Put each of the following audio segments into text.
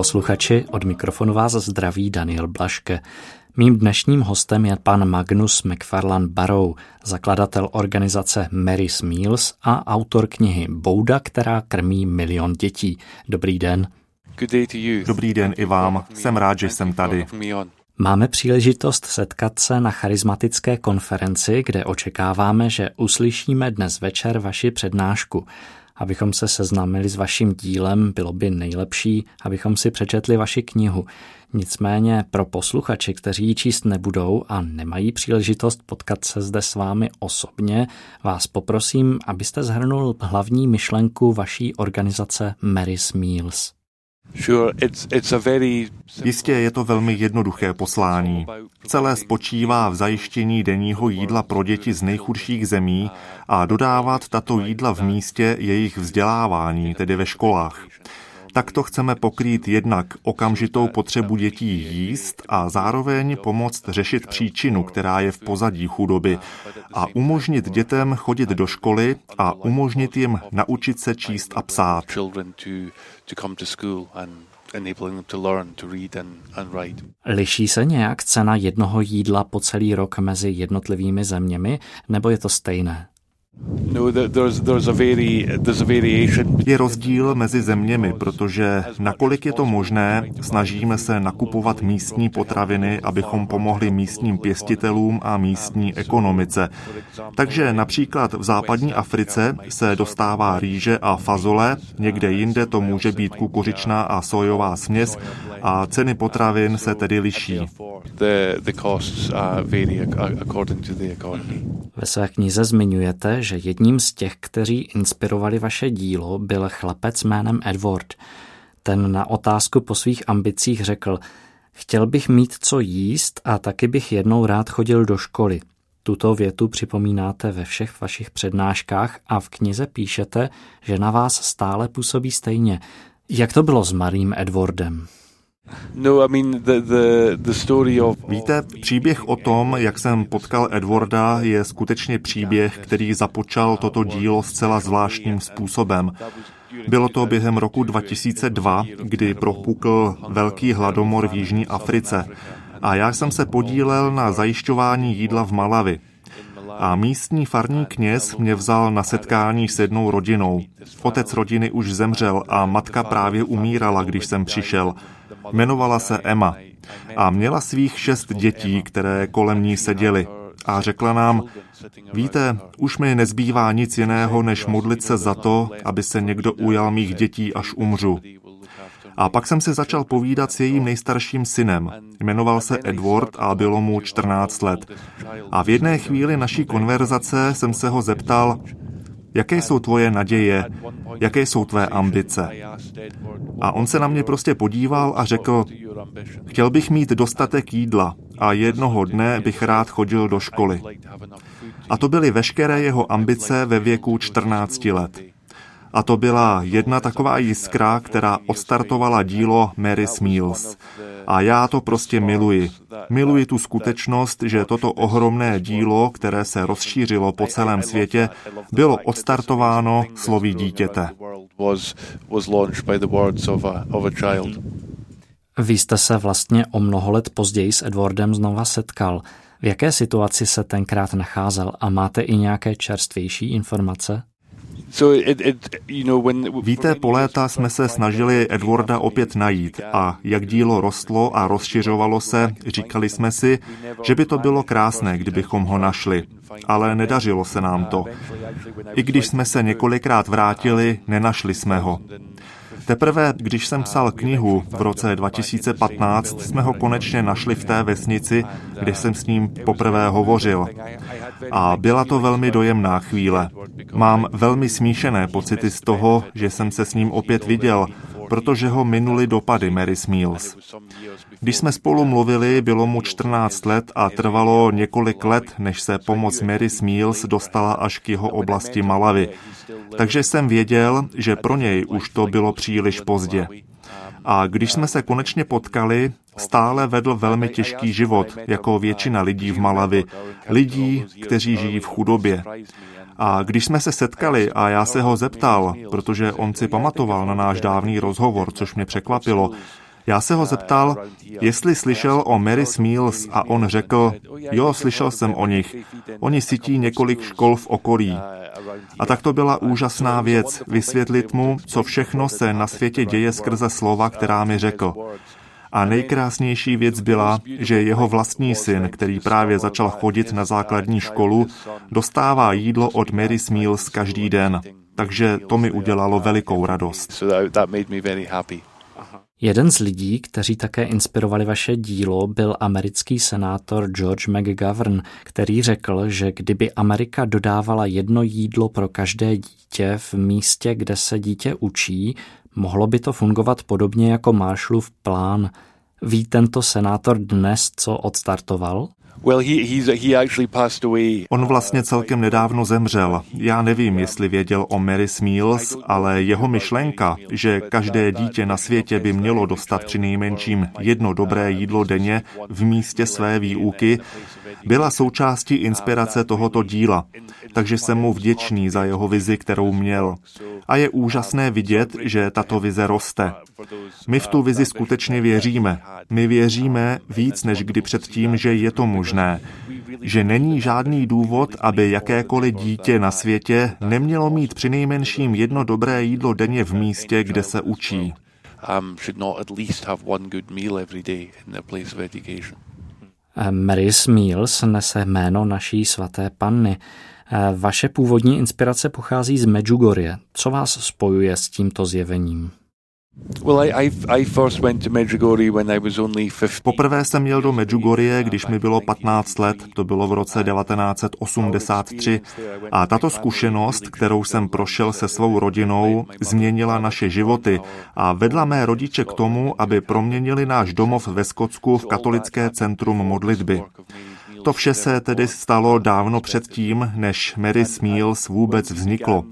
posluchači, od mikrofonu vás zdraví Daniel Blaške. Mým dnešním hostem je pan Magnus McFarlane Barrow, zakladatel organizace Mary's Meals a autor knihy Bouda, která krmí milion dětí. Dobrý den. Dobrý den i vám. Jsem rád, že jsem tady. Máme příležitost setkat se na charismatické konferenci, kde očekáváme, že uslyšíme dnes večer vaši přednášku. Abychom se seznámili s vaším dílem, bylo by nejlepší, abychom si přečetli vaši knihu. Nicméně pro posluchači, kteří ji číst nebudou a nemají příležitost potkat se zde s vámi osobně, vás poprosím, abyste zhrnul hlavní myšlenku vaší organizace Mary's Meals. Jistě je to velmi jednoduché poslání. Celé spočívá v zajištění denního jídla pro děti z nejchudších zemí a dodávat tato jídla v místě jejich vzdělávání, tedy ve školách. Takto chceme pokrýt jednak okamžitou potřebu dětí jíst a zároveň pomoct řešit příčinu, která je v pozadí chudoby a umožnit dětem chodit do školy a umožnit jim naučit se číst a psát. Liší se nějak cena jednoho jídla po celý rok mezi jednotlivými zeměmi, nebo je to stejné? No, je rozdíl mezi zeměmi, protože nakolik je to možné, snažíme se nakupovat místní potraviny, abychom pomohli místním pěstitelům a místní ekonomice. Takže například v západní Africe se dostává rýže a fazole, někde jinde to může být kukuřičná a sojová směs a ceny potravin se tedy liší. Ve své knize zmiňujete, že jedním z těch, kteří inspirovali vaše dílo, byl chlapec jménem Edward. Ten na otázku po svých ambicích řekl, chtěl bych mít co jíst a taky bych jednou rád chodil do školy. Tuto větu připomínáte ve všech vašich přednáškách a v knize píšete, že na vás stále působí stejně. Jak to bylo s malým Edwardem? No, Víte, příběh o tom, jak jsem potkal Edwarda, je skutečně příběh, který započal toto dílo zcela zvláštním způsobem. Bylo to během roku 2002, kdy propukl velký hladomor v Jižní Africe. A já jsem se podílel na zajišťování jídla v Malavi. A místní farní kněz mě vzal na setkání s jednou rodinou. Otec rodiny už zemřel a matka právě umírala, když jsem přišel. Jmenovala se Emma a měla svých šest dětí, které kolem ní seděly. A řekla nám, víte, už mi nezbývá nic jiného, než modlit se za to, aby se někdo ujal mých dětí, až umřu. A pak jsem si začal povídat s jejím nejstarším synem. Jmenoval se Edward a bylo mu 14 let. A v jedné chvíli naší konverzace jsem se ho zeptal, Jaké jsou tvoje naděje? Jaké jsou tvé ambice? A on se na mě prostě podíval a řekl, chtěl bych mít dostatek jídla a jednoho dne bych rád chodil do školy. A to byly veškeré jeho ambice ve věku 14 let. A to byla jedna taková jiskra, která odstartovala dílo Mary's Meals. A já to prostě miluji. Miluji tu skutečnost, že toto ohromné dílo, které se rozšířilo po celém světě, bylo odstartováno slovy dítěte. Vy jste se vlastně o mnoho let později s Edwardem znova setkal. V jaké situaci se tenkrát nacházel a máte i nějaké čerstvější informace? Víte, po léta jsme se snažili Edwarda opět najít a jak dílo rostlo a rozšiřovalo se, říkali jsme si, že by to bylo krásné, kdybychom ho našli. Ale nedařilo se nám to. I když jsme se několikrát vrátili, nenašli jsme ho. Teprve, když jsem psal knihu v roce 2015, jsme ho konečně našli v té vesnici, kde jsem s ním poprvé hovořil. A byla to velmi dojemná chvíle. Mám velmi smíšené pocity z toho, že jsem se s ním opět viděl, protože ho minuli dopady Mary's Meals. Když jsme spolu mluvili, bylo mu 14 let a trvalo několik let, než se pomoc Mary Smeals dostala až k jeho oblasti Malavy. Takže jsem věděl, že pro něj už to bylo příliš pozdě. A když jsme se konečně potkali, stále vedl velmi těžký život, jako většina lidí v Malavi. Lidí, kteří žijí v chudobě. A když jsme se setkali a já se ho zeptal, protože on si pamatoval na náš dávný rozhovor, což mě překvapilo, já se ho zeptal, jestli slyšel o Mary Smeals a on řekl, jo, slyšel jsem o nich. Oni sítí několik škol v okolí. A tak to byla úžasná věc, vysvětlit mu, co všechno se na světě děje skrze slova, která mi řekl. A nejkrásnější věc byla, že jeho vlastní syn, který právě začal chodit na základní školu, dostává jídlo od Mary Smeals každý den. Takže to mi udělalo velikou radost. Jeden z lidí, kteří také inspirovali vaše dílo, byl americký senátor George McGovern, který řekl, že kdyby Amerika dodávala jedno jídlo pro každé dítě v místě, kde se dítě učí, mohlo by to fungovat podobně jako Marshallův plán. Ví tento senátor dnes, co odstartoval? On vlastně celkem nedávno zemřel. Já nevím, jestli věděl o Mary Smeals, ale jeho myšlenka, že každé dítě na světě by mělo dostat při nejmenším jedno dobré jídlo denně v místě své výuky, byla součástí inspirace tohoto díla. Takže jsem mu vděčný za jeho vizi, kterou měl. A je úžasné vidět, že tato vize roste. My v tu vizi skutečně věříme. My věříme víc než kdy předtím, že je to možné. Že není žádný důvod, aby jakékoliv dítě na světě nemělo mít přinejmenším jedno dobré jídlo denně v místě, kde se učí. Um, Mary Mills nese jméno naší svaté panny. Vaše původní inspirace pochází z Medjugorje. Co vás spojuje s tímto zjevením? Poprvé jsem měl do Medjugorje, když mi bylo 15 let, to bylo v roce 1983. A tato zkušenost, kterou jsem prošel se svou rodinou, změnila naše životy a vedla mé rodiče k tomu, aby proměnili náš domov ve Skotsku v katolické centrum modlitby. To vše se tedy stalo dávno předtím, než Mary Smeals vůbec vzniklo.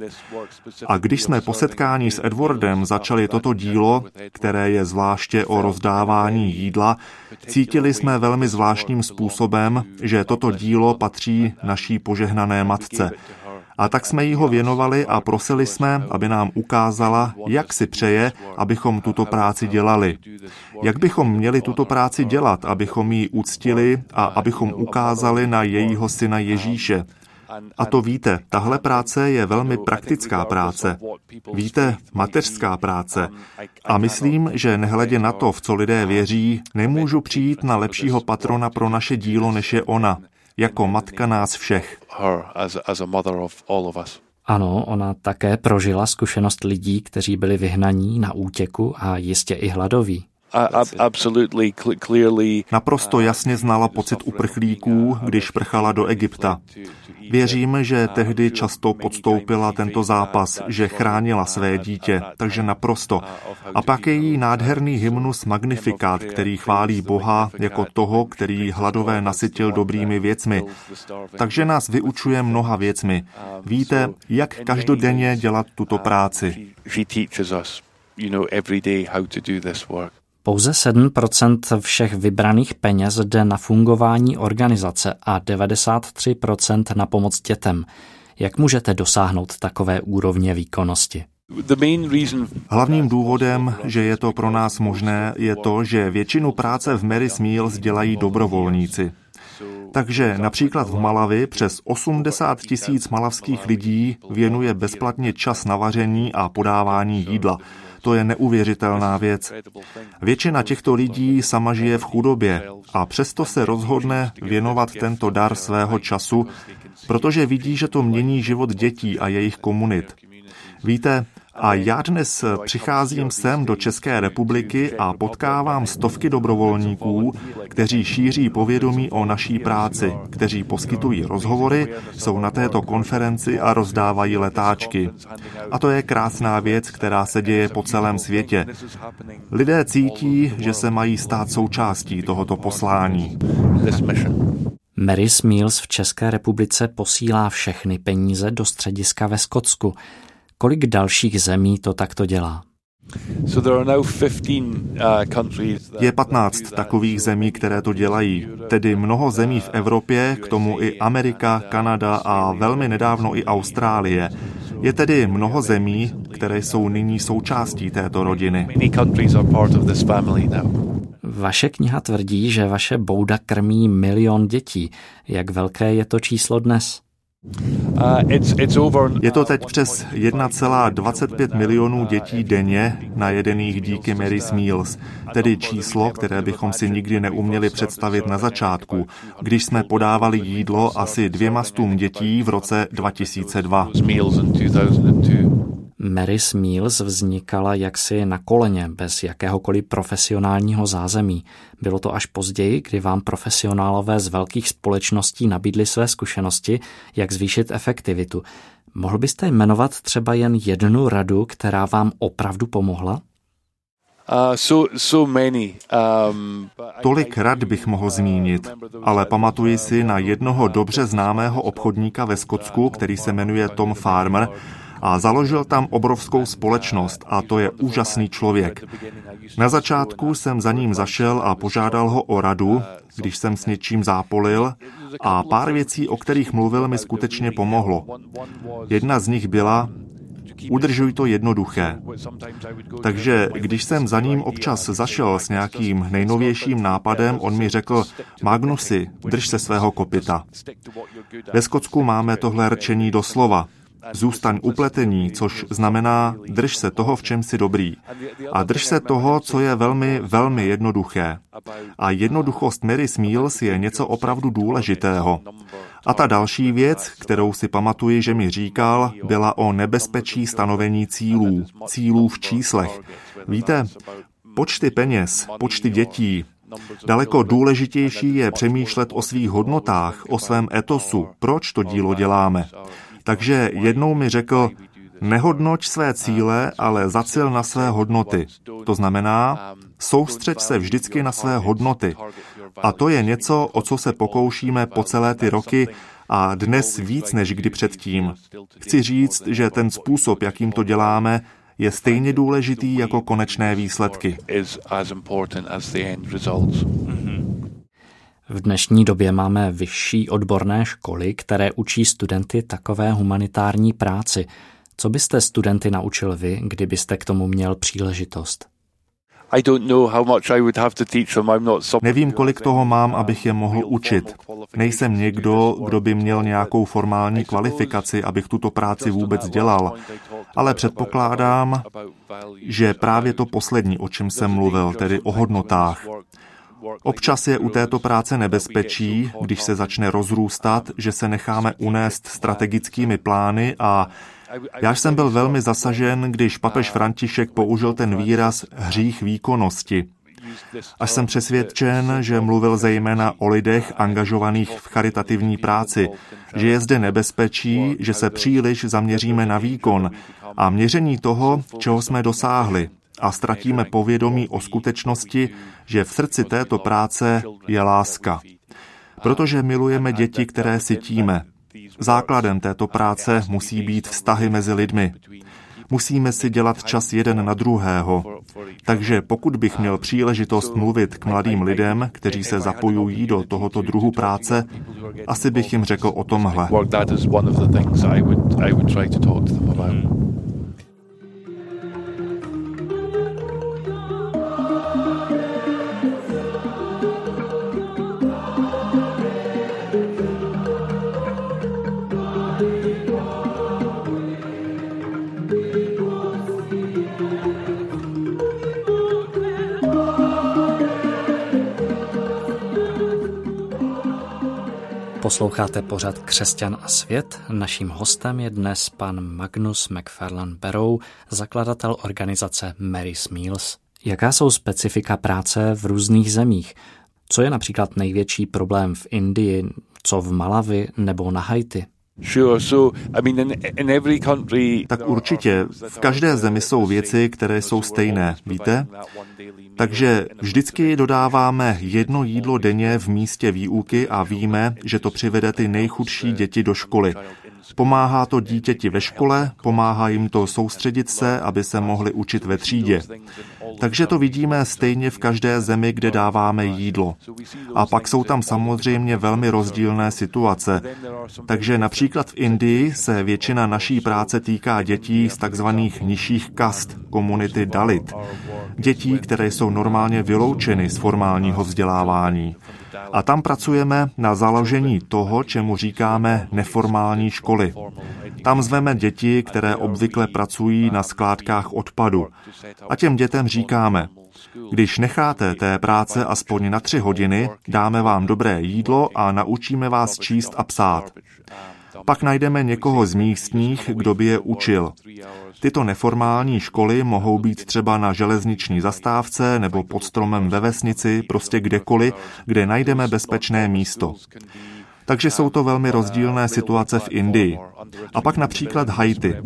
A když jsme po setkání s Edwardem začali toto dílo, které je zvláště o rozdávání jídla, cítili jsme velmi zvláštním způsobem, že toto dílo patří naší požehnané matce. A tak jsme jí ho věnovali a prosili jsme, aby nám ukázala, jak si přeje, abychom tuto práci dělali. Jak bychom měli tuto práci dělat, abychom ji uctili a abychom ukázali na jejího syna Ježíše. A to víte, tahle práce je velmi praktická práce. Víte, mateřská práce. A myslím, že nehledě na to, v co lidé věří, nemůžu přijít na lepšího patrona pro naše dílo, než je ona jako matka nás všech. Ano, ona také prožila zkušenost lidí, kteří byli vyhnaní na útěku a jistě i hladoví. Naprosto jasně znala pocit uprchlíků, když prchala do Egypta. Věřím, že tehdy často podstoupila tento zápas, že chránila své dítě, takže naprosto. A pak je jí nádherný hymnus Magnifikát, který chválí Boha jako toho, který hladové nasytil dobrými věcmi. Takže nás vyučuje mnoha věcmi. Víte, jak každodenně dělat tuto práci. Pouze 7% všech vybraných peněz jde na fungování organizace a 93% na pomoc dětem. Jak můžete dosáhnout takové úrovně výkonnosti? Hlavním důvodem, že je to pro nás možné, je to, že většinu práce v Mary Meals dělají dobrovolníci. Takže například v Malavi přes 80 tisíc malavských lidí věnuje bezplatně čas na vaření a podávání jídla. To je neuvěřitelná věc. Většina těchto lidí sama žije v chudobě a přesto se rozhodne věnovat tento dar svého času, protože vidí, že to mění život dětí a jejich komunit. Víte, A já dnes přicházím sem do České republiky a potkávám stovky dobrovolníků, kteří šíří povědomí o naší práci, kteří poskytují rozhovory, jsou na této konferenci a rozdávají letáčky. A to je krásná věc, která se děje po celém světě. Lidé cítí, že se mají stát součástí tohoto poslání. Mary Smiles v České republice posílá všechny peníze do střediska ve Skotsku. Kolik dalších zemí to takto dělá? Uh, Je 15 takových zemí, které to dělají, tedy mnoho zemí v Evropě, k tomu i Amerika, Kanada a velmi nedávno i Austrálie. Je tedy mnoho zemí, které jsou nyní součástí této rodiny. Vaše kniha tvrdí, že vaše bouda krmí milion dětí. Jak velké je to číslo dnes? Uh, je to teď přes 1,25 milionů dětí denně najedených díky Mary's Meals, tedy číslo, které bychom si nikdy neuměli představit na začátku, když jsme podávali jídlo asi dvěma stům dětí v roce 2002. Mary's Meals vznikala jaksi na koleně, bez jakéhokoliv profesionálního zázemí. Bylo to až později, kdy vám profesionálové z velkých společností nabídli své zkušenosti, jak zvýšit efektivitu. Mohl byste jmenovat třeba jen jednu radu, která vám opravdu pomohla? Uh, so, so many, um, Tolik rad bych mohl zmínit, ale pamatuji si na jednoho dobře známého obchodníka ve Skotsku, který se jmenuje Tom Farmer a založil tam obrovskou společnost a to je úžasný člověk. Na začátku jsem za ním zašel a požádal ho o radu, když jsem s něčím zápolil a pár věcí, o kterých mluvil, mi skutečně pomohlo. Jedna z nich byla, udržuj to jednoduché. Takže když jsem za ním občas zašel s nějakým nejnovějším nápadem, on mi řekl, Magnusi, drž se svého kopita. Ve Skotsku máme tohle rčení doslova. Zůstaň upletení, což znamená drž se toho, v čem jsi dobrý. A drž se toho, co je velmi, velmi jednoduché. A jednoduchost Mary Smiles je něco opravdu důležitého. A ta další věc, kterou si pamatuji, že mi říkal, byla o nebezpečí stanovení cílů, cílů v číslech. Víte, počty peněz, počty dětí, Daleko důležitější je přemýšlet o svých hodnotách, o svém etosu, proč to dílo děláme. Takže jednou mi řekl, nehodnoť své cíle, ale zacil na své hodnoty. To znamená, soustřeď se vždycky na své hodnoty. A to je něco, o co se pokoušíme po celé ty roky a dnes víc než kdy předtím. Chci říct, že ten způsob, jakým to děláme, je stejně důležitý jako konečné výsledky. V dnešní době máme vyšší odborné školy, které učí studenty takové humanitární práci. Co byste studenty naučil vy, kdybyste k tomu měl příležitost? Nevím, kolik toho mám, abych je mohl učit. Nejsem někdo, kdo by měl nějakou formální kvalifikaci, abych tuto práci vůbec dělal. Ale předpokládám, že právě to poslední, o čem jsem mluvil, tedy o hodnotách. Občas je u této práce nebezpečí, když se začne rozrůstat, že se necháme unést strategickými plány a já jsem byl velmi zasažen, když papež František použil ten výraz hřích výkonnosti. Až jsem přesvědčen, že mluvil zejména o lidech angažovaných v charitativní práci, že je zde nebezpečí, že se příliš zaměříme na výkon a měření toho, čeho jsme dosáhli, a ztratíme povědomí o skutečnosti, že v srdci této práce je láska. Protože milujeme děti, které si tíme. Základem této práce musí být vztahy mezi lidmi. Musíme si dělat čas jeden na druhého. Takže pokud bych měl příležitost mluvit k mladým lidem, kteří se zapojují do tohoto druhu práce, asi bych jim řekl o tomhle. Posloucháte pořad Křesťan a svět. Naším hostem je dnes pan Magnus McFarlane Barrow, zakladatel organizace Mary's Meals. Jaká jsou specifika práce v různých zemích? Co je například největší problém v Indii, co v Malavi nebo na Haiti? Tak určitě, v každé zemi jsou věci, které jsou stejné, víte? Takže vždycky dodáváme jedno jídlo denně v místě výuky a víme, že to přivede ty nejchudší děti do školy. Pomáhá to dítěti ve škole, pomáhá jim to soustředit se, aby se mohli učit ve třídě. Takže to vidíme stejně v každé zemi, kde dáváme jídlo. A pak jsou tam samozřejmě velmi rozdílné situace. Takže například v Indii se většina naší práce týká dětí z takzvaných nižších kast, komunity Dalit. Dětí, které jsou normálně vyloučeny z formálního vzdělávání. A tam pracujeme na založení toho, čemu říkáme neformální školy. Tam zveme děti, které obvykle pracují na skládkách odpadu. A těm dětem říkáme, když necháte té práce aspoň na tři hodiny, dáme vám dobré jídlo a naučíme vás číst a psát. Pak najdeme někoho z místních, kdo by je učil. Tyto neformální školy mohou být třeba na železniční zastávce nebo pod stromem ve vesnici, prostě kdekoliv, kde najdeme bezpečné místo. Takže jsou to velmi rozdílné situace v Indii. A pak například Haiti.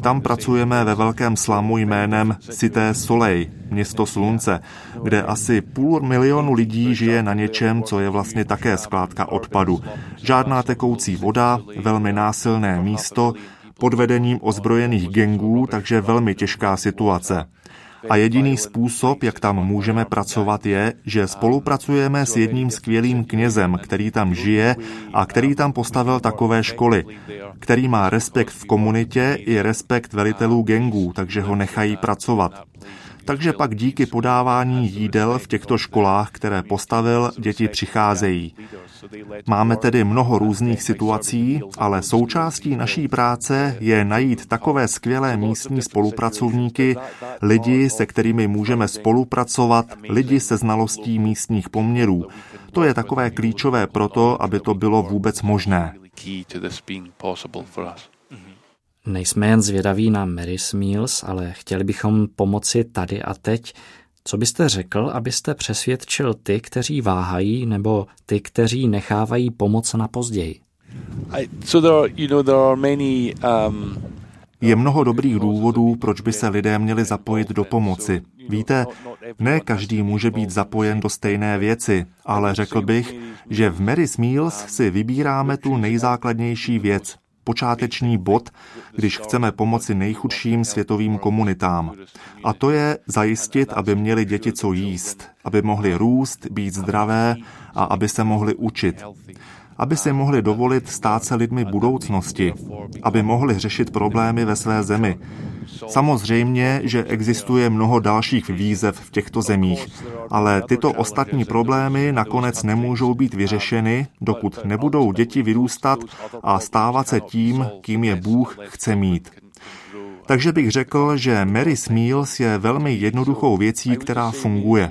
Tam pracujeme ve velkém slamu jménem Cité Soleil, město slunce, kde asi půl milionu lidí žije na něčem, co je vlastně také skládka odpadu. Žádná tekoucí voda, velmi násilné místo, pod vedením ozbrojených gengů, takže velmi těžká situace. A jediný způsob, jak tam můžeme pracovat, je, že spolupracujeme s jedním skvělým knězem, který tam žije a který tam postavil takové školy, který má respekt v komunitě i respekt velitelů gengů, takže ho nechají pracovat. Takže pak díky podávání jídel v těchto školách, které postavil, děti přicházejí. Máme tedy mnoho různých situací, ale součástí naší práce je najít takové skvělé místní spolupracovníky, lidi, se kterými můžeme spolupracovat, lidi se znalostí místních poměrů. To je takové klíčové proto, aby to bylo vůbec možné. Nejsme jen zvědaví na Mary's Meals, ale chtěli bychom pomoci tady a teď. Co byste řekl, abyste přesvědčil ty, kteří váhají, nebo ty, kteří nechávají pomoc na později? Um, Je mnoho dobrých důvodů, proč by se lidé měli zapojit do pomoci. Víte, ne každý může být zapojen do stejné věci, ale řekl bych, že v Mary's Meals si vybíráme tu nejzákladnější věc, počáteční bod, když chceme pomoci nejchudším světovým komunitám. A to je zajistit, aby měli děti co jíst, aby mohli růst, být zdravé a aby se mohli učit aby si mohli dovolit stát se lidmi budoucnosti, aby mohli řešit problémy ve své zemi. Samozřejmě, že existuje mnoho dalších výzev v těchto zemích, ale tyto ostatní problémy nakonec nemůžou být vyřešeny, dokud nebudou děti vyrůstat a stávat se tím, kým je Bůh chce mít. Takže bych řekl, že Mary's Meals je velmi jednoduchou věcí, která funguje.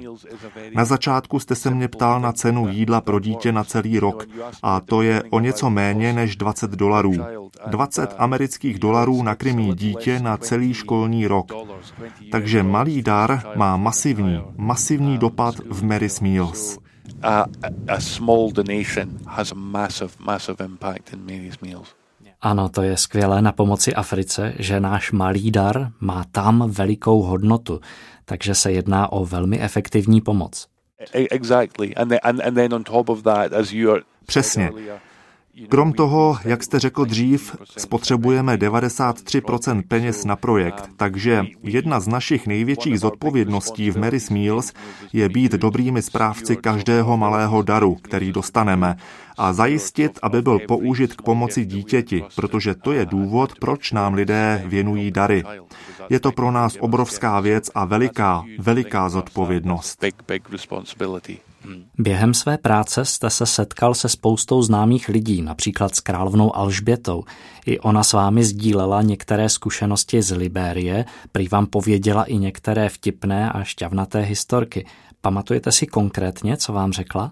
Na začátku jste se mě ptal na cenu jídla pro dítě na celý rok a to je o něco méně než 20 dolarů. 20 amerických dolarů nakrmí dítě na celý školní rok. Takže malý dar má masivní, masivní dopad v Mary's Meals. A, a small donation has a massive, massive impact in Mary's Meals. Ano, to je skvělé na pomoci Africe, že náš malý dar má tam velikou hodnotu, takže se jedná o velmi efektivní pomoc. Přesně. Krom toho, jak jste řekl dřív, spotřebujeme 93% peněz na projekt, takže jedna z našich největších zodpovědností v Mary's Meals je být dobrými správci každého malého daru, který dostaneme a zajistit, aby byl použit k pomoci dítěti, protože to je důvod, proč nám lidé věnují dary. Je to pro nás obrovská věc a veliká, veliká zodpovědnost. Během své práce jste se setkal se spoustou známých lidí, například s královnou Alžbětou. I ona s vámi sdílela některé zkušenosti z Libérie, prý vám pověděla i některé vtipné a šťavnaté historky. Pamatujete si konkrétně, co vám řekla?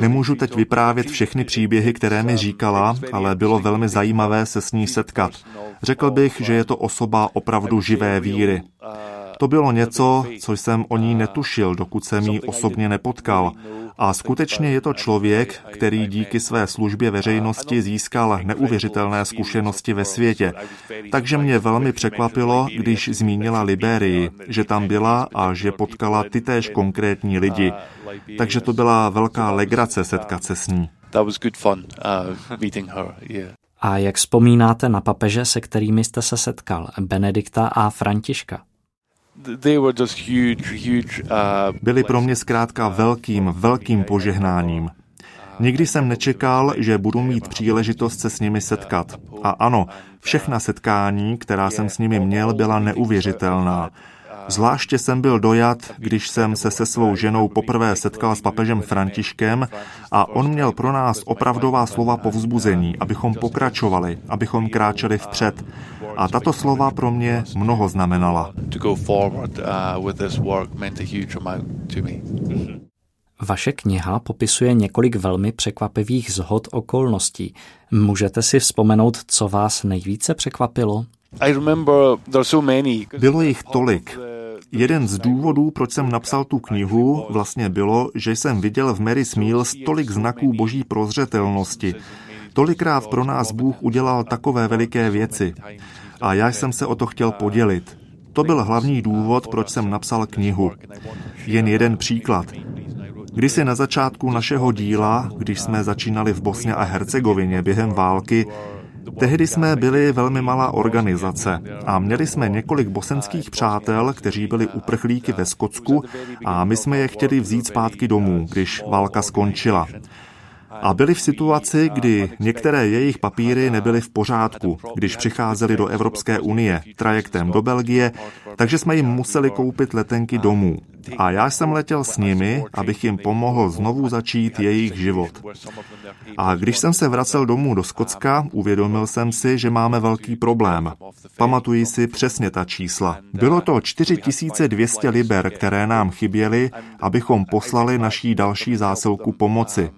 Nemůžu teď vyprávět všechny příběhy, které mi říkala, ale bylo velmi zajímavé se s ní setkat. Řekl bych, že je to osoba opravdu živé víry. To bylo něco, co jsem o ní netušil, dokud jsem ji osobně nepotkal. A skutečně je to člověk, který díky své službě veřejnosti získal neuvěřitelné zkušenosti ve světě. Takže mě velmi překvapilo, když zmínila Liberii, že tam byla a že potkala ty též konkrétní lidi. Takže to byla velká legrace setkat se s ní. A jak vzpomínáte na papeže, se kterými jste se setkal, Benedikta a Františka? Uh, Byli pro mě zkrátka velkým, velkým požehnáním. Nikdy jsem nečekal, že budu mít příležitost se s nimi setkat. A ano, všechna setkání, která jsem s nimi měl, byla neuvěřitelná. Zvláště jsem byl dojat, když jsem se se svou ženou poprvé setkal s papežem Františkem a on měl pro nás opravdová slova povzbuzení, abychom pokračovali, abychom kráčeli vpřed. A tato slova pro mě mnoho znamenala. Vaše kniha popisuje několik velmi překvapivých zhod okolností. Můžete si vzpomenout, co vás nejvíce překvapilo? Bylo jich tolik. Jeden z důvodů, proč jsem napsal tu knihu, vlastně bylo, že jsem viděl v Mary Smiles tolik znaků boží prozřetelnosti. Tolikrát pro nás Bůh udělal takové veliké věci. A já jsem se o to chtěl podělit. To byl hlavní důvod, proč jsem napsal knihu. Jen jeden příklad. Když si na začátku našeho díla, když jsme začínali v Bosně a Hercegovině během války, Tehdy jsme byli velmi malá organizace a měli jsme několik bosenských přátel, kteří byli uprchlíky ve Skotsku a my jsme je chtěli vzít zpátky domů, když válka skončila a byli v situaci, kdy některé jejich papíry nebyly v pořádku, když přicházeli do Evropské unie trajektem do Belgie, takže jsme jim museli koupit letenky domů. A já jsem letěl s nimi, abych jim pomohl znovu začít jejich život. A když jsem se vracel domů do Skotska, uvědomil jsem si, že máme velký problém. Pamatuji si přesně ta čísla. Bylo to 4200 liber, které nám chyběly, abychom poslali naší další zásilku pomoci.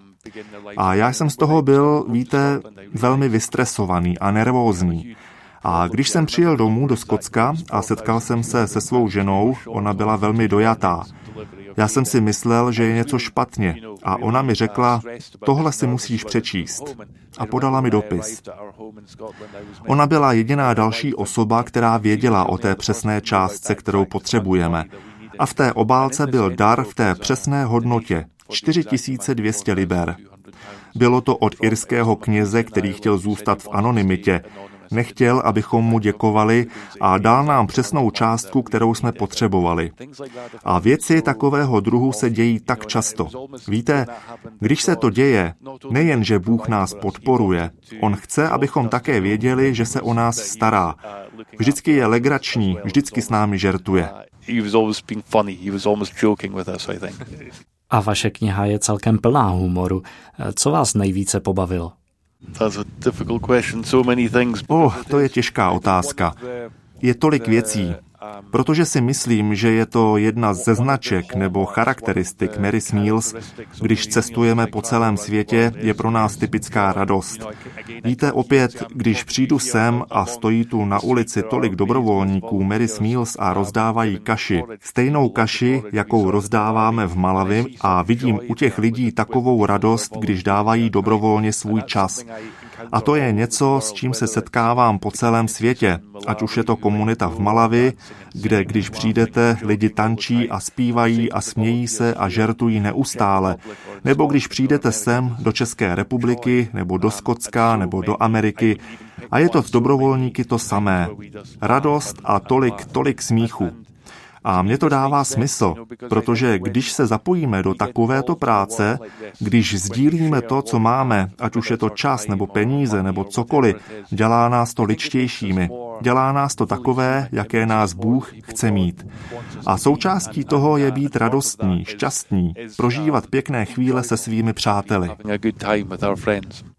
A já jsem z toho byl, víte, velmi vystresovaný a nervózní. A když jsem přijel domů do Skotska a setkal jsem se se svou ženou, ona byla velmi dojatá. Já jsem si myslel, že je něco špatně a ona mi řekla, tohle si musíš přečíst. A podala mi dopis. Ona byla jediná další osoba, která věděla o té přesné částce, kterou potřebujeme. A v té obálce byl dar v té přesné hodnotě, 4200 liber. Bylo to od irského kněze, který chtěl zůstat v anonymitě. Nechtěl, abychom mu děkovali a dal nám přesnou částku, kterou jsme potřebovali. A věci takového druhu se dějí tak často. Víte, když se to děje, nejen, že Bůh nás podporuje, On chce, abychom také věděli, že se o nás stará. Vždycky je legrační, vždycky s námi žertuje. A vaše kniha je celkem plná humoru. Co vás nejvíce pobavilo? Oh, to je těžká otázka. Je tolik věcí. Protože si myslím, že je to jedna ze značek nebo charakteristik Mary Smiles, když cestujeme po celém světě, je pro nás typická radost. Víte, opět, když přijdu sem a stojí tu na ulici tolik dobrovolníků Mary Smiles a rozdávají kaši, stejnou kaši, jakou rozdáváme v Malavi a vidím u těch lidí takovou radost, když dávají dobrovolně svůj čas. A to je něco, s čím se setkávám po celém světě, ať už je to komunita v Malavi, kde když přijdete, lidi tančí a zpívají a smějí se a žertují neustále, nebo když přijdete sem do České republiky, nebo do Skotska, nebo do Ameriky, a je to s dobrovolníky to samé. Radost a tolik, tolik smíchu. A mně to dává smysl, protože když se zapojíme do takovéto práce, když sdílíme to, co máme, ať už je to čas nebo peníze nebo cokoliv, dělá nás to ličtějšími. Dělá nás to takové, jaké nás Bůh chce mít. A součástí toho je být radostný, šťastný, prožívat pěkné chvíle se svými přáteli.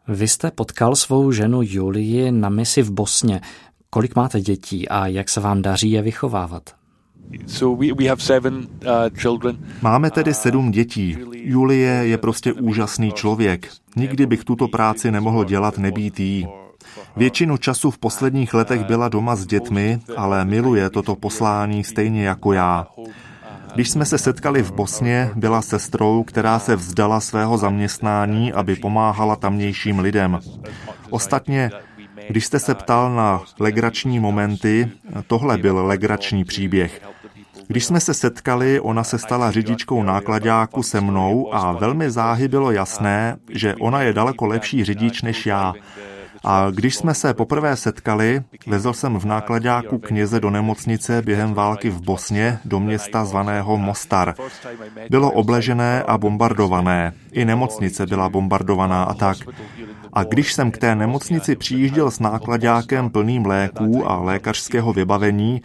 Vy jste potkal svou ženu Julii na misi v Bosně. Kolik máte dětí a jak se vám daří je vychovávat? Uh, Máme tedy sedm dětí. Julie je prostě úžasný člověk. Nikdy bych tuto práci nemohl dělat nebýt jí. Většinu času v posledních letech byla doma s dětmi, ale miluje toto poslání stejně jako já. Když jsme se setkali v Bosně, byla sestrou, která se vzdala svého zaměstnání, aby pomáhala tamnějším lidem. Ostatně, když jste se ptal na legrační momenty, tohle byl legrační příběh. Když jsme se setkali, ona se stala řidičkou nákladáku se mnou a velmi záhy bylo jasné, že ona je daleko lepší řidič než já. A když jsme se poprvé setkali, vezl jsem v nákladáku kněze do nemocnice během války v Bosně do města zvaného Mostar. Bylo obležené a bombardované. I nemocnice byla bombardovaná a tak. A když jsem k té nemocnici přijížděl s nákladákem plným léků a lékařského vybavení,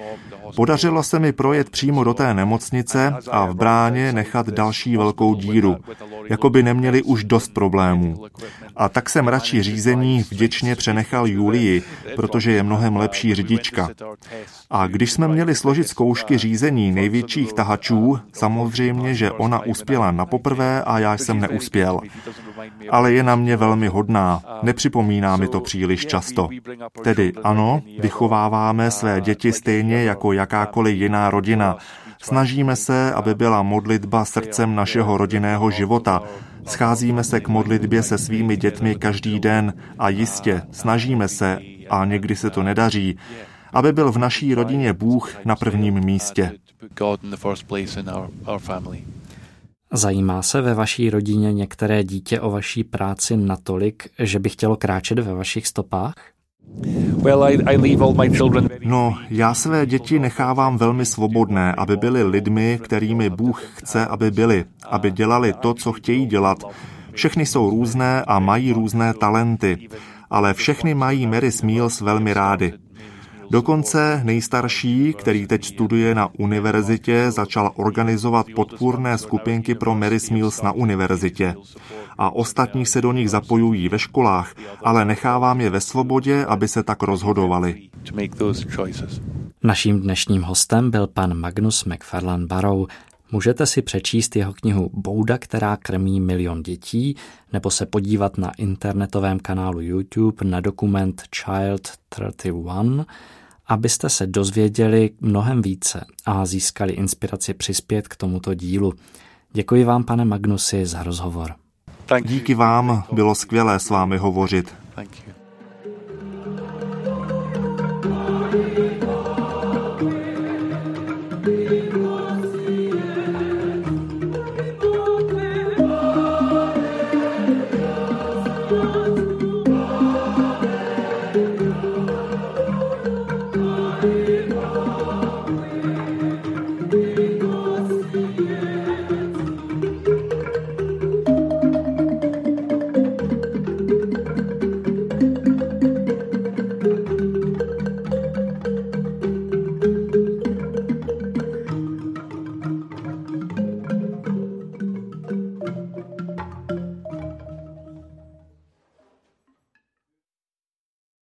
Podařilo se mi projet přímo do té nemocnice a v bráně nechat další velkou díru, jako by neměli už dost problémů. A tak jsem radši řízení vděčně přenechal Julii, protože je mnohem lepší řidička. A když jsme měli složit zkoušky řízení největších tahačů, samozřejmě, že ona uspěla na poprvé a já jsem neuspěl. Ale je na mě velmi hodná, nepřipomíná mi to příliš často. Tedy ano, vychováváme své děti stejně jako jakákoliv jiná rodina. Snažíme se, aby byla modlitba srdcem našeho rodinného života. Scházíme se k modlitbě se svými dětmi každý den a jistě snažíme se, a někdy se to nedaří, aby byl v naší rodině Bůh na prvním místě. Zajímá se ve vaší rodině některé dítě o vaší práci natolik, že by chtělo kráčet ve vašich stopách? No, já své děti nechávám velmi svobodné, aby byly lidmi, kterými Bůh chce, aby byli, aby dělali to, co chtějí dělat. Všechny jsou různé a mají různé talenty, ale všechny mají Mary Smiles velmi rády. Dokonce nejstarší, který teď studuje na univerzitě, začal organizovat podpůrné skupinky pro Mary Smiles na univerzitě. A ostatní se do nich zapojují ve školách, ale nechávám je ve svobodě, aby se tak rozhodovali. Naším dnešním hostem byl pan Magnus McFarlane Barrow, Můžete si přečíst jeho knihu Bouda, která krmí milion dětí, nebo se podívat na internetovém kanálu YouTube na dokument Child 31, abyste se dozvěděli mnohem více a získali inspiraci přispět k tomuto dílu. Děkuji vám, pane Magnusi, za rozhovor. Díky vám, bylo skvělé s vámi hovořit.